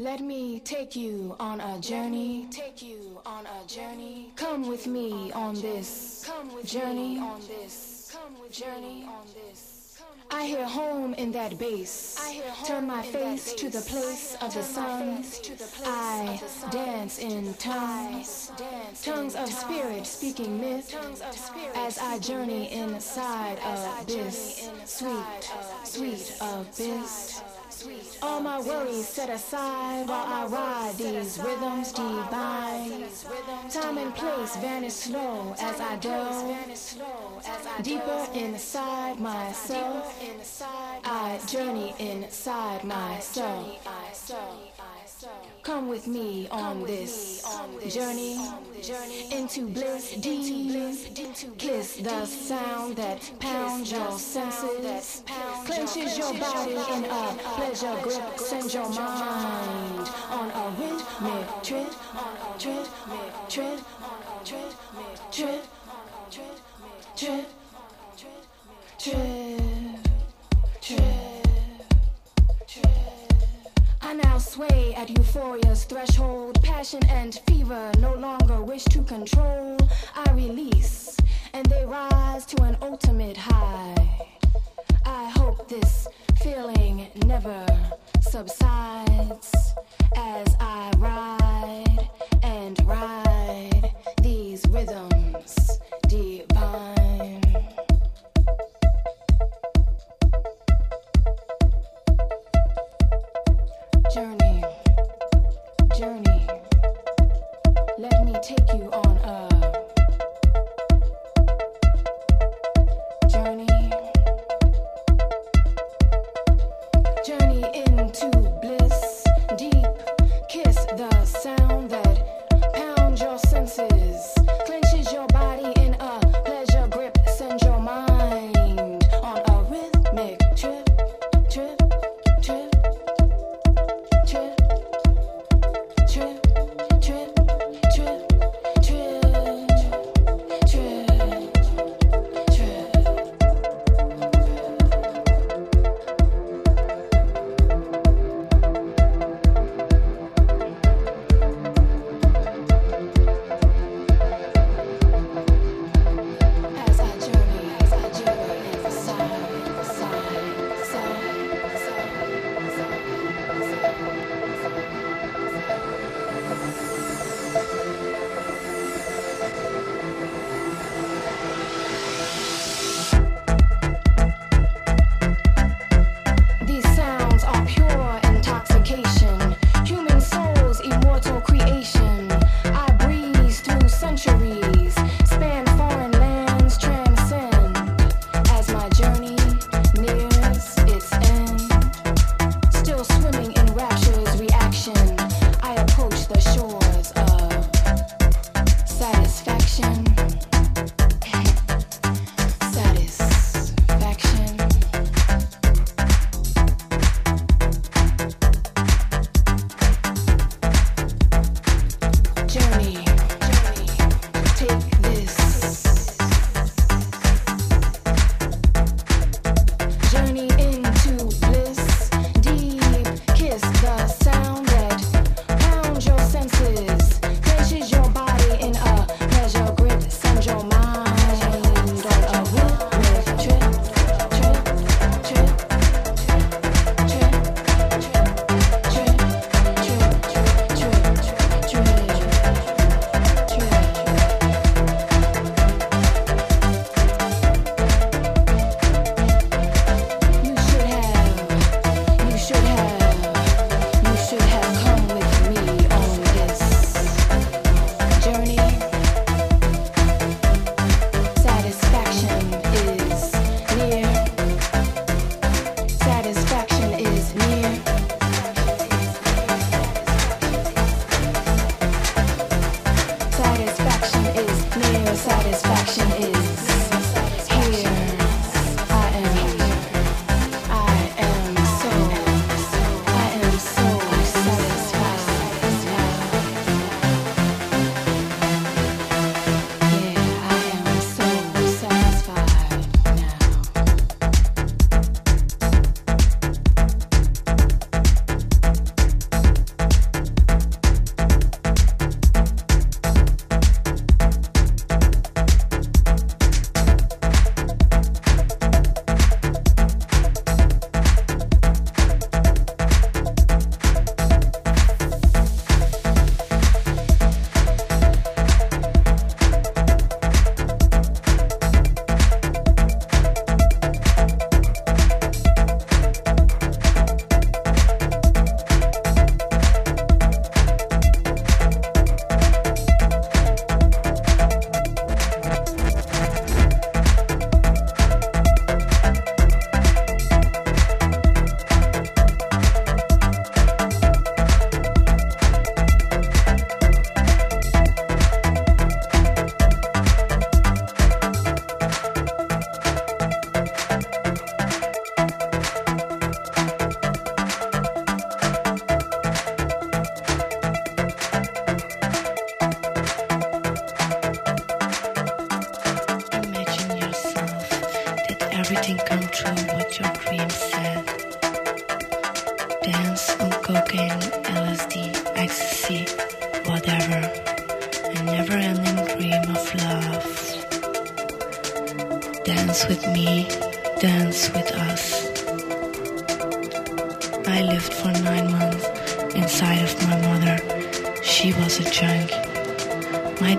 Let me take you on a journey. Take you on a journey. Come with me on this journey. On this Come with journey. On this. I hear home in that bass. Turn my face to the place of the sun. I dance in tongues, tongues of spirit speaking myth. As I journey inside of this sweet, sweet abyss. All my worries set aside while I ride these rhythms divine. Time and place vanish slow as I delve deeper inside myself. I journey inside myself. Come with me on this journey into bliss deep. Kiss the sound that pounds your senses, clenches your body in a pleasure grip, sends your mind on a rhythmic tread, tread, tread, tread, tread, tread, tread, tread, tread. I now sway at euphoria's threshold. Passion and fever no longer wish to control. I release, and they rise to an ultimate high. I hope this feeling never subsides as I ride and ride these rhythms divine.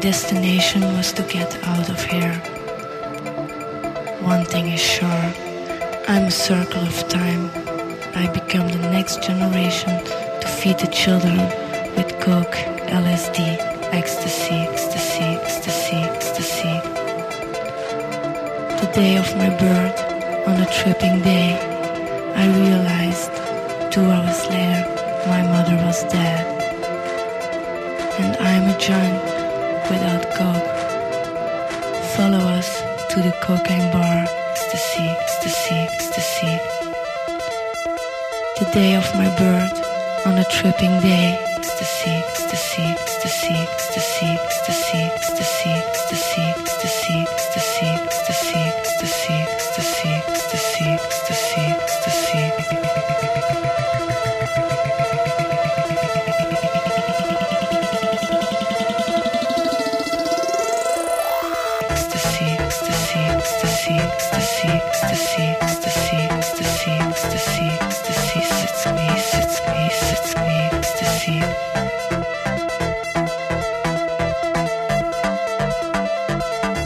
Destination was to get out of here. One thing is sure I'm a circle of time. I become the next generation to feed the children with coke, LSD, ecstasy, ecstasy, ecstasy, ecstasy. The day of my birth, on a tripping day, I realized two hours later my mother was dead. And I'm a giant without coke. Follow us to the cocaine bar, ecstasy, ecstasy, ecstasy. The day of my birth, on a tripping day, ecstasy, ecstasy, ecstasy, ecstasy, ecstasy,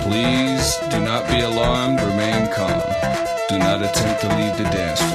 Please do not be alarmed, remain calm. Do not attempt to leave the dance floor.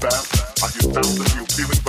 back? Are you found? to new feeling?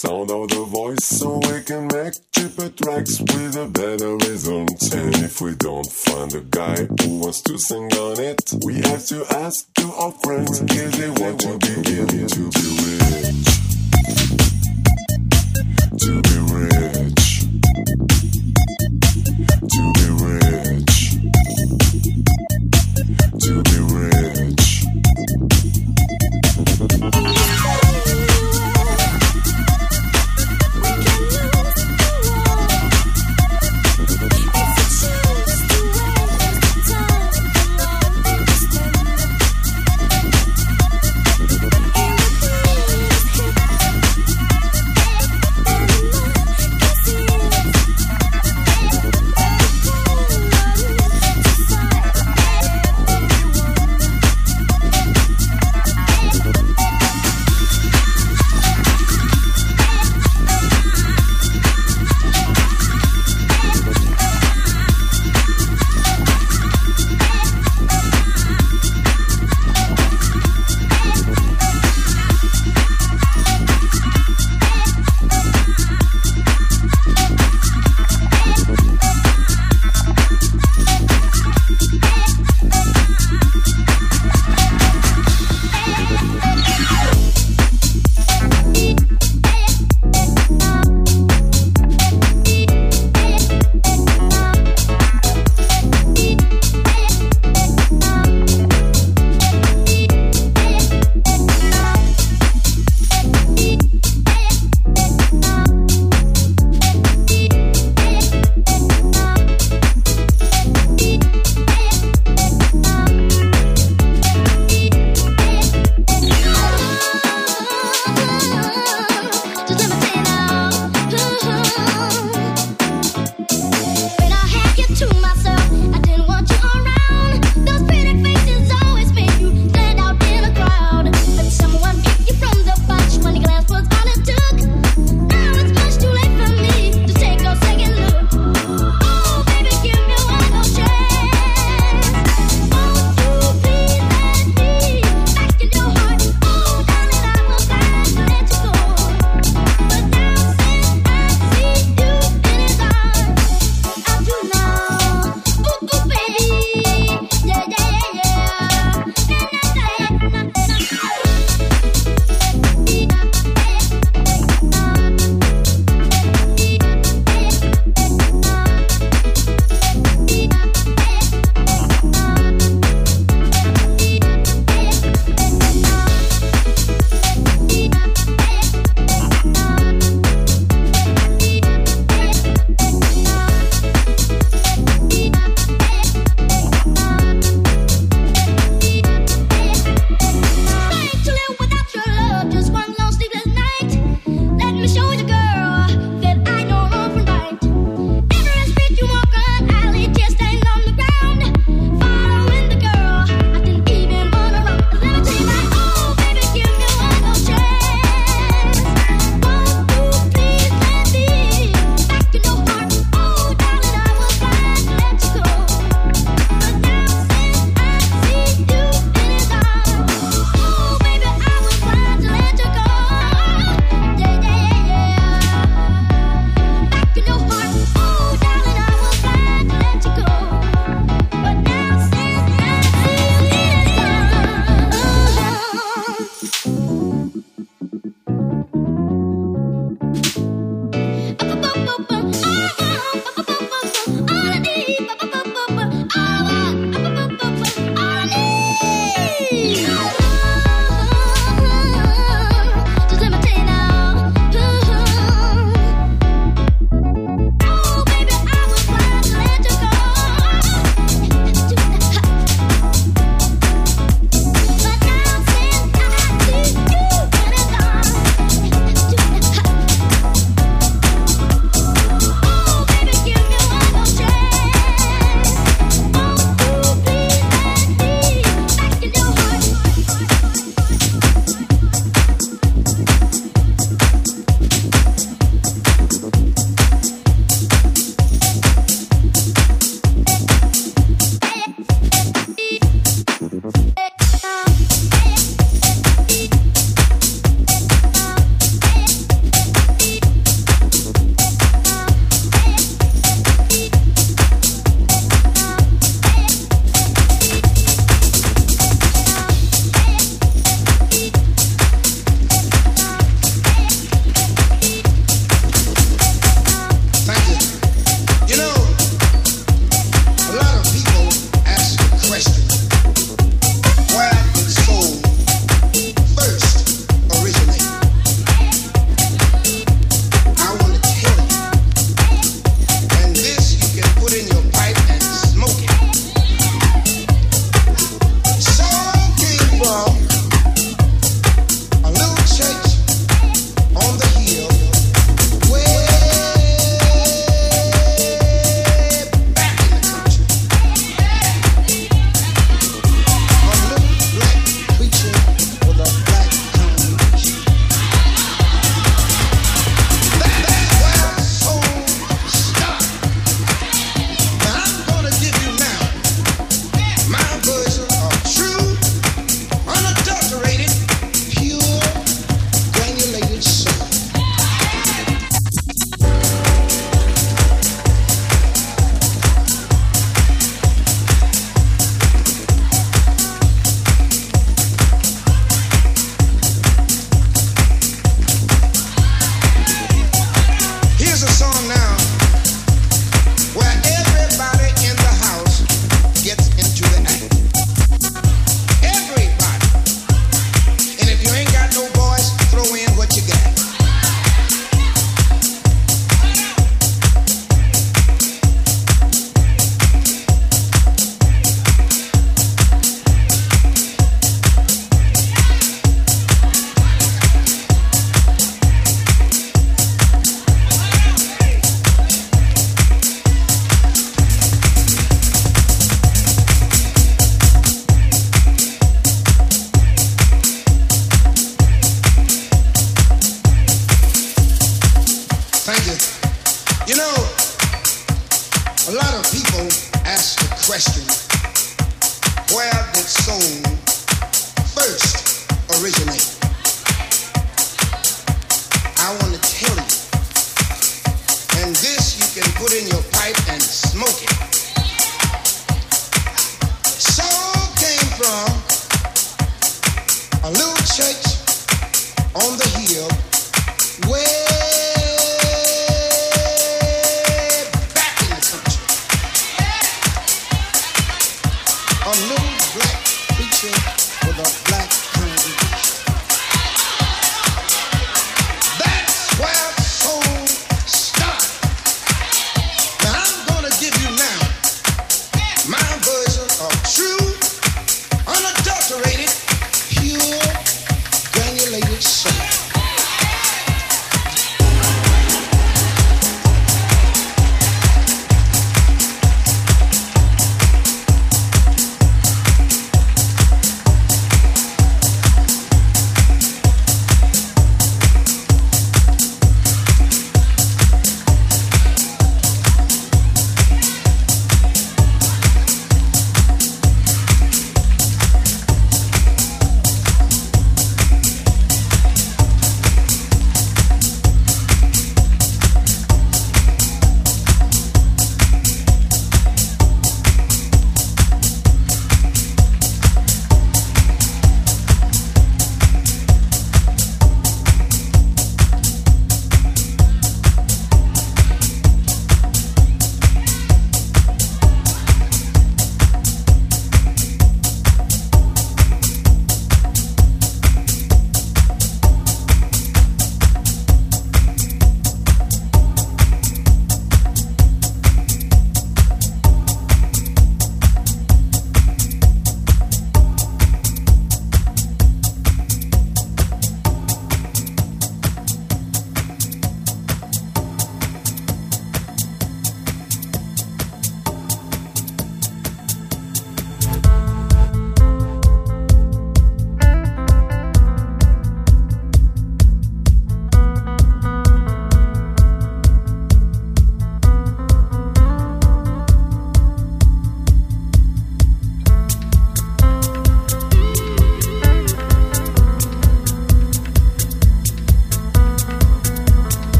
Sound of the voice so we can make cheaper tracks with a better result. And if we don't find a guy who wants to sing on it, we have to ask to our friends